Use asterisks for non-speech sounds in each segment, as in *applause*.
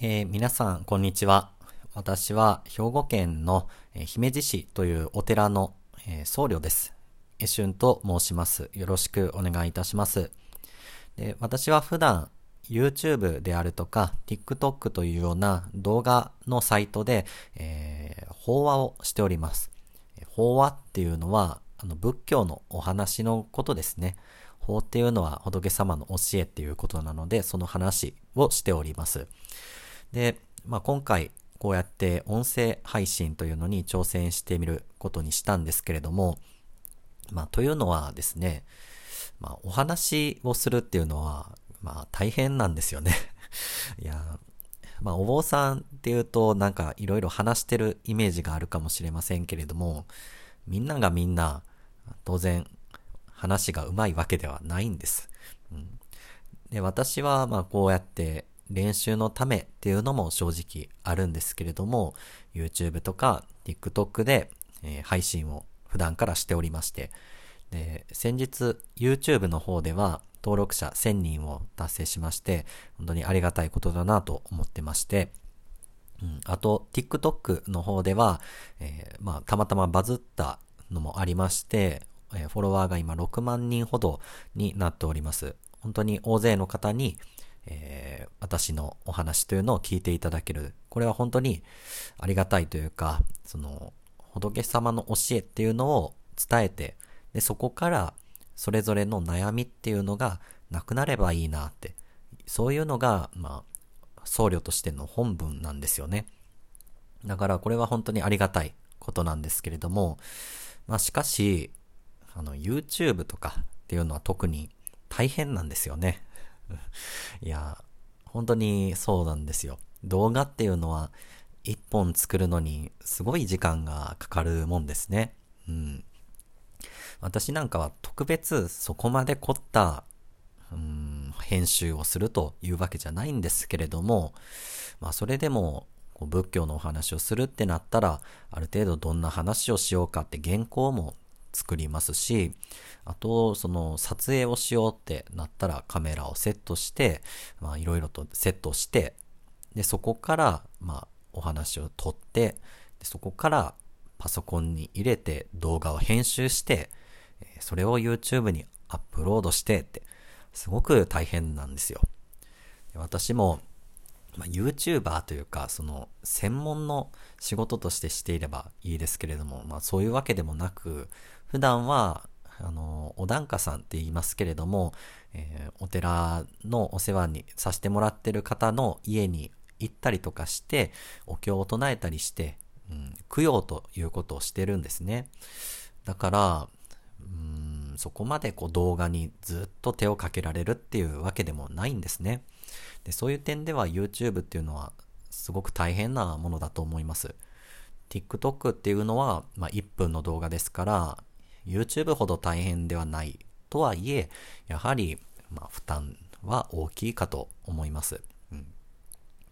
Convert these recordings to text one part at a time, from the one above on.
えー皆さん、こんにちは。私は兵庫県の姫路市というお寺の、えー僧侶です。えしゅんと申します。よろしくお願いいたします。で私は普段 YouTube であるとか TikTok というような動画のサイトで、えー法話をしております。法話っていうのはあの仏教のお話のことですね。法っていうのは仏様の教えっていうことなので、その話をしております。で、まあ、今回こうやって音声配信というのに挑戦してみることにしたんですけれども、まあ、というのはですね、まあ、お話をするっていうのは、まあ、大変なんですよね。*laughs* いや、まあ、お坊さんっていうと、なんかいろいろ話してるイメージがあるかもしれませんけれども、みんながみんな、当然、話が上手いわけではないんです。うんで、私は、まあ、こうやって練習のためっていうのも正直あるんですけれども、YouTube とか TikTok で、えー配信を普段からしておりまして、で、先日 YouTube の方では登録者1000人を達成しまして、本当にありがたいことだなと思ってまして、うん、あと、TikTok の方では、えーまあ、たまたまバズったのもありまして、えーフォロワーが今6万人ほどになっております。本当に大勢の方に、えー私のお話というのを聞いていただける。これは本当にありがたいというか、その、仏様の教えっていうのを伝えて、で、そこからそれぞれの悩みっていうのがなくなればいいなって、そういうのが、まあ、僧侶としての本文なんですよね。だからこれは本当にありがたいことなんですけれども、まあしかし、あの YouTube とかっていうのは特に大変なんですよね。いや、本当にそうなんですよ。動画っていうのは一本作るのにすごい時間がかかるもんですね。うん。私なんかは特別そこまで凝ったうん編集をするというわけじゃないんですけれども、まあそれでもこう仏教のお話をするってなったら、ある程度どんな話をしようかって原稿も作りますし、あとその撮影をしようってなったらカメラをセットして、まあいろいろとセットして、でそこからまあお話を撮って、でそこからパソコンに入れて動画を編集して、それを YouTube にアップロードしてって、すごく大変なんですよ。私も、まあ、YouTuber というか、その、専門の仕事としてしていればいいですけれども、まあそういうわけでもなく、普段は、あの、お檀家さんって言いますけれども、えーお寺のお世話にさせてもらってる方の家に行ったりとかして、お経を唱えたりして、うん、供養ということをしてるんですね。だから、うんそこまでこう動画にずっと手をかけられるっていうわけでもないんですね。でそういう点では YouTube っていうのはすごく大変なものだと思います。TikTok っていうのは、まあ、1分の動画ですから、YouTube ほど大変ではないとはいえ、やはり、まあ、負担は大きいかと思います。うん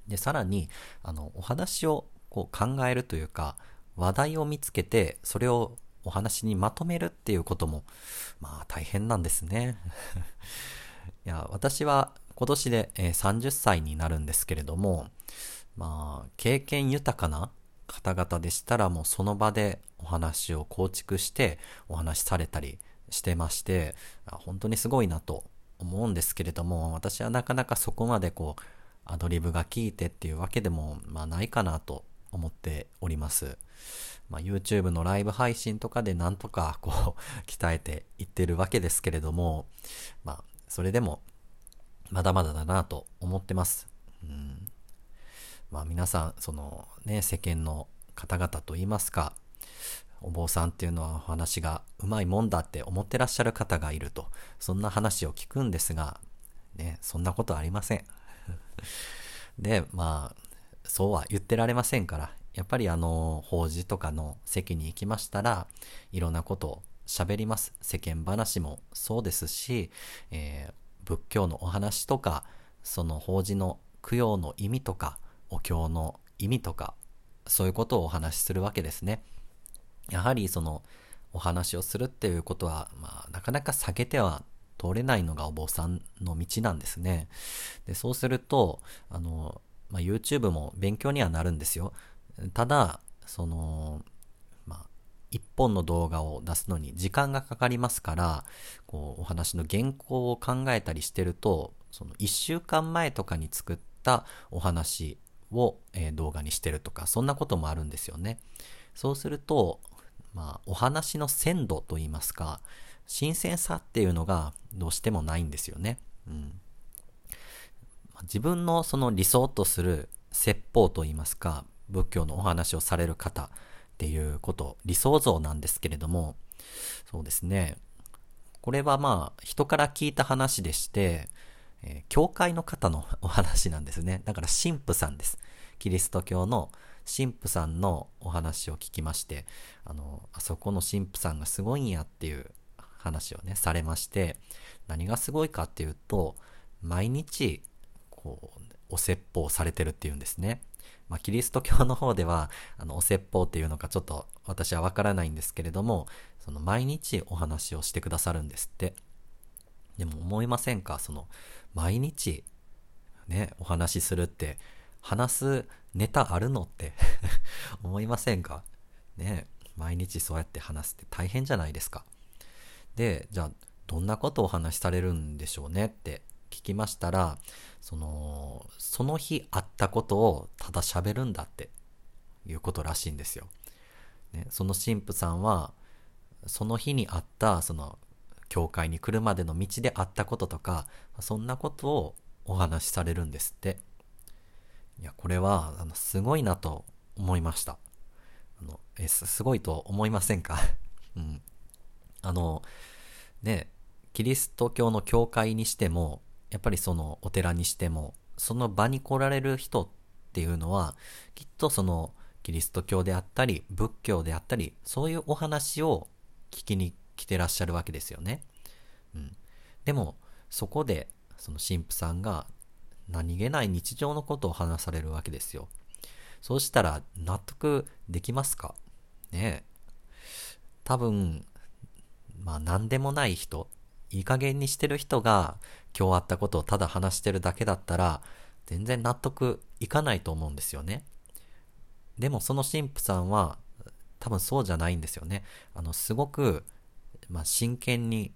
で、さらに、あの、お話をこう考えるというか、話題を見つけて、それをお話にまとめるっていうことも、まあ大変なんですね。*laughs* いや、私は今年で、えー30歳になるんですけれども、まあ、経験豊かな方々でしたらもうその場でお話を構築してお話しされたりしてまして、本当にすごいなと思うんですけれども、私はなかなかそこまでこう、アドリブが効いてっていうわけでも、まあないかなと思っております。まあ、YouTube のライブ配信とかでなんとかこう *laughs* 鍛えていってるわけですけれども、まあそれでもまだまだだなと思ってます。うん、まあ皆さん、そのね、世間の方々と言いますか、お坊さんっていうのはお話がうまいもんだって思ってらっしゃる方がいると、そんな話を聞くんですが、ね、そんなことありません。*laughs* で、まあ、そうは言ってられませんから、やっぱりあの、法事とかの席に行きましたら、いろんなことを喋ります。世間話もそうですし、えー仏教のお話とか、その法事の供養の意味とか、お経の意味とか、そういうことをお話しするわけですね。やはりその、お話をするっていうことは、まあ、なかなか避けては通れないのがお坊さんの道なんですね。で、そうすると、あの、まあ、YouTube も勉強にはなるんですよ。ただ、その、まあ、一本の動画を出すのに時間がかかりますから、こう、お話の原稿を考えたりしてると、その一週間前とかに作ったお話を、えー、動画にしてるとか、そんなこともあるんですよね。そうすると、まあ、お話の鮮度といいますか、新鮮さっていうのがどうしてもないんですよね。うん。自分のその理想とする説法といいますか、仏教のお話をされる方っていうこと、理想像なんですけれども、そうですね。これはまあ、人から聞いた話でして、えー、教会の方のお話なんですね。だから神父さんです。キリスト教の神父さんのお話を聞きまして、あの、あそこの神父さんがすごいんやっていう話をね、されまして、何がすごいかっていうと、毎日、こう、お説法されてるっていうんですね。まあ、キリスト教の方では、あの、お説法っていうのかちょっと私はわからないんですけれども、その毎日お話をしてくださるんですって。でも思いませんか？その、毎日、ね、お話しするって、話すネタあるのって *laughs* 思いませんか？ね、毎日そうやって話すって大変じゃないですか。で、じゃあ、どんなことをお話しされるんでしょうねって聞きましたら、その、その日あったことをただ喋るんだっていうことらしいんですよ。ね、その神父さんは、その日にあった、その、教会に来るまでの道であったこととか、そんなことをお話しされるんですって。いや、これは、あの、すごいなと思いました。あの、え、すごいと思いませんか？*laughs* うん。あの、ね、キリスト教の教会にしても、やっぱりそのお寺にしても、その場に来られる人っていうのは、きっとそのキリスト教であったり、仏教であったり、そういうお話を聞きに来てらっしゃるわけですよね。うん。でも、そこで、その神父さんが何気ない日常のことを話されるわけですよ。そうしたら納得できますか？ねえ。多分、まあ何でもない人、いい加減にしてる人が今日あったことをただ話してるだけだったら全然納得いかないと思うんですよね。でもその神父さんは多分そうじゃないんですよね。あの、すごく、まあ、真剣に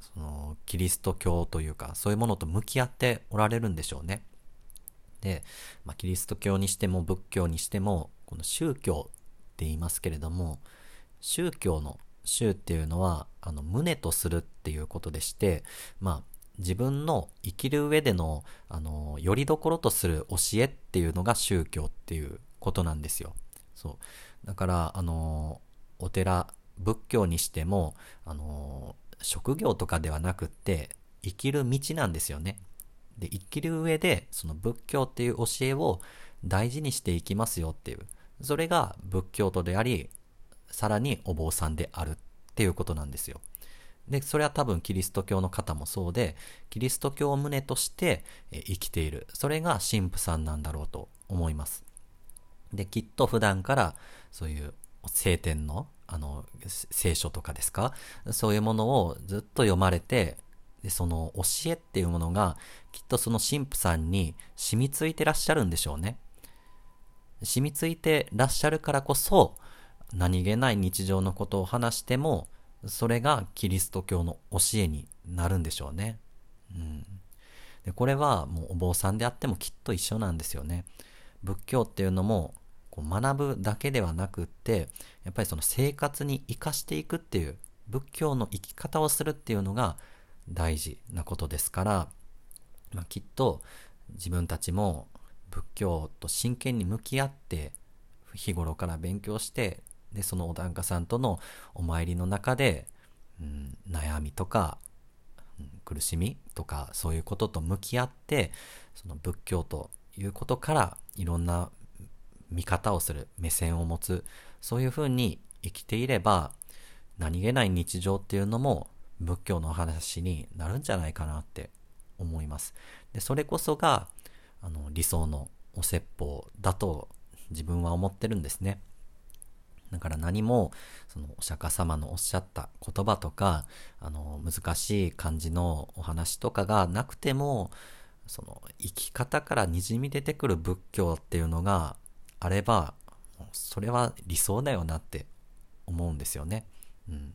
そのキリスト教というかそういうものと向き合っておられるんでしょうね。で、まあ、キリスト教にしても仏教にしてもこの宗教って言いますけれども宗教の宗っていうのはあの胸とするっていうことでしてまあ自分の生きる上でのあのよりどころとする教えっていうのが宗教っていうことなんですよ。そうだからあのお寺仏教にしてもあの職業とかではなくって、生きる道なんですよね。で、生きる上で、その仏教っていう教えを大事にしていきますよっていう。それが仏教徒であり、さらにお坊さんであるっていうことなんですよ。で、それは多分キリスト教の方もそうで、キリスト教を旨として生きている。それが神父さんなんだろうと思います。で、きっと普段からそういう聖典のあの、聖書とかですか？そういうものをずっと読まれて、で、その教えっていうものが、きっとその神父さんに染みついてらっしゃるんでしょうね。染みついてらっしゃるからこそ、何気ない日常のことを話しても、それがキリスト教の教えになるんでしょうね。うん。で、これはもうお坊さんであってもきっと一緒なんですよね。仏教っていうのもこう学ぶだけではなくって、やっぱりその生活に活かしていくっていう、仏教の生き方をするっていうのが大事なことですから、まあ、きっと自分たちも仏教と真剣に向き合って、日頃から勉強して、で、そのお檀家さんとのお参りの中で、うん、悩みとか、うん、苦しみとか、そういうことと向き合って、その仏教ということからいろんな見方をする、目線を持つ、そういうふうに生きていれば、何気ない日常っていうのも仏教の話になるんじゃないかなって思います。で、それこそが、あの、理想のお説法だと自分は思ってるんですね。だから何も、そのお釈迦様のおっしゃった言葉とか、あの、難しい漢字のお話とかがなくても、その生き方からにじみ出てくる仏教っていうのがあれば、それは理想だよなって思うんですよね。うん。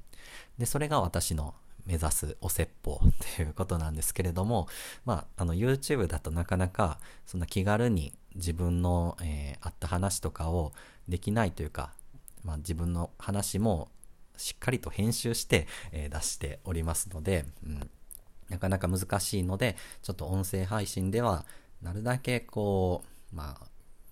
で、それが私の目指すお説法っていうことなんですけれども、まあ、あの YouTube だとなかなかそんな気軽に自分の、えー、あった話とかをできないというか、まあ、自分の話もしっかりと編集して、えー、出しておりますので、うん、なかなか難しいので、ちょっと音声配信では、なるだけこう、まあ、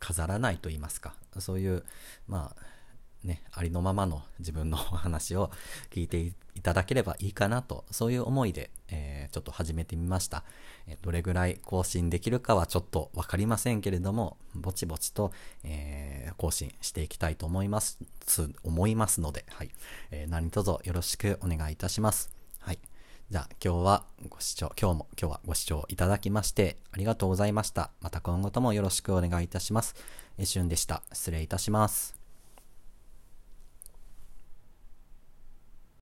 飾らないと言いますか、そういう、まあ、ね、ありのままの自分のお *laughs* 話を聞いていただければいいかなと、そういう思いで、えー、ちょっと始めてみました。どれぐらい更新できるかはちょっとわかりませんけれども、ぼちぼちと、えー、更新していきたいと思います、思いますので、はい。えー、何卒よろしくお願いいたします。じゃあ今日はご視聴、今日も今日はご視聴いただきましてありがとうございました。また今後ともよろしくお願いいたします。えしゅんでした。失礼いたします。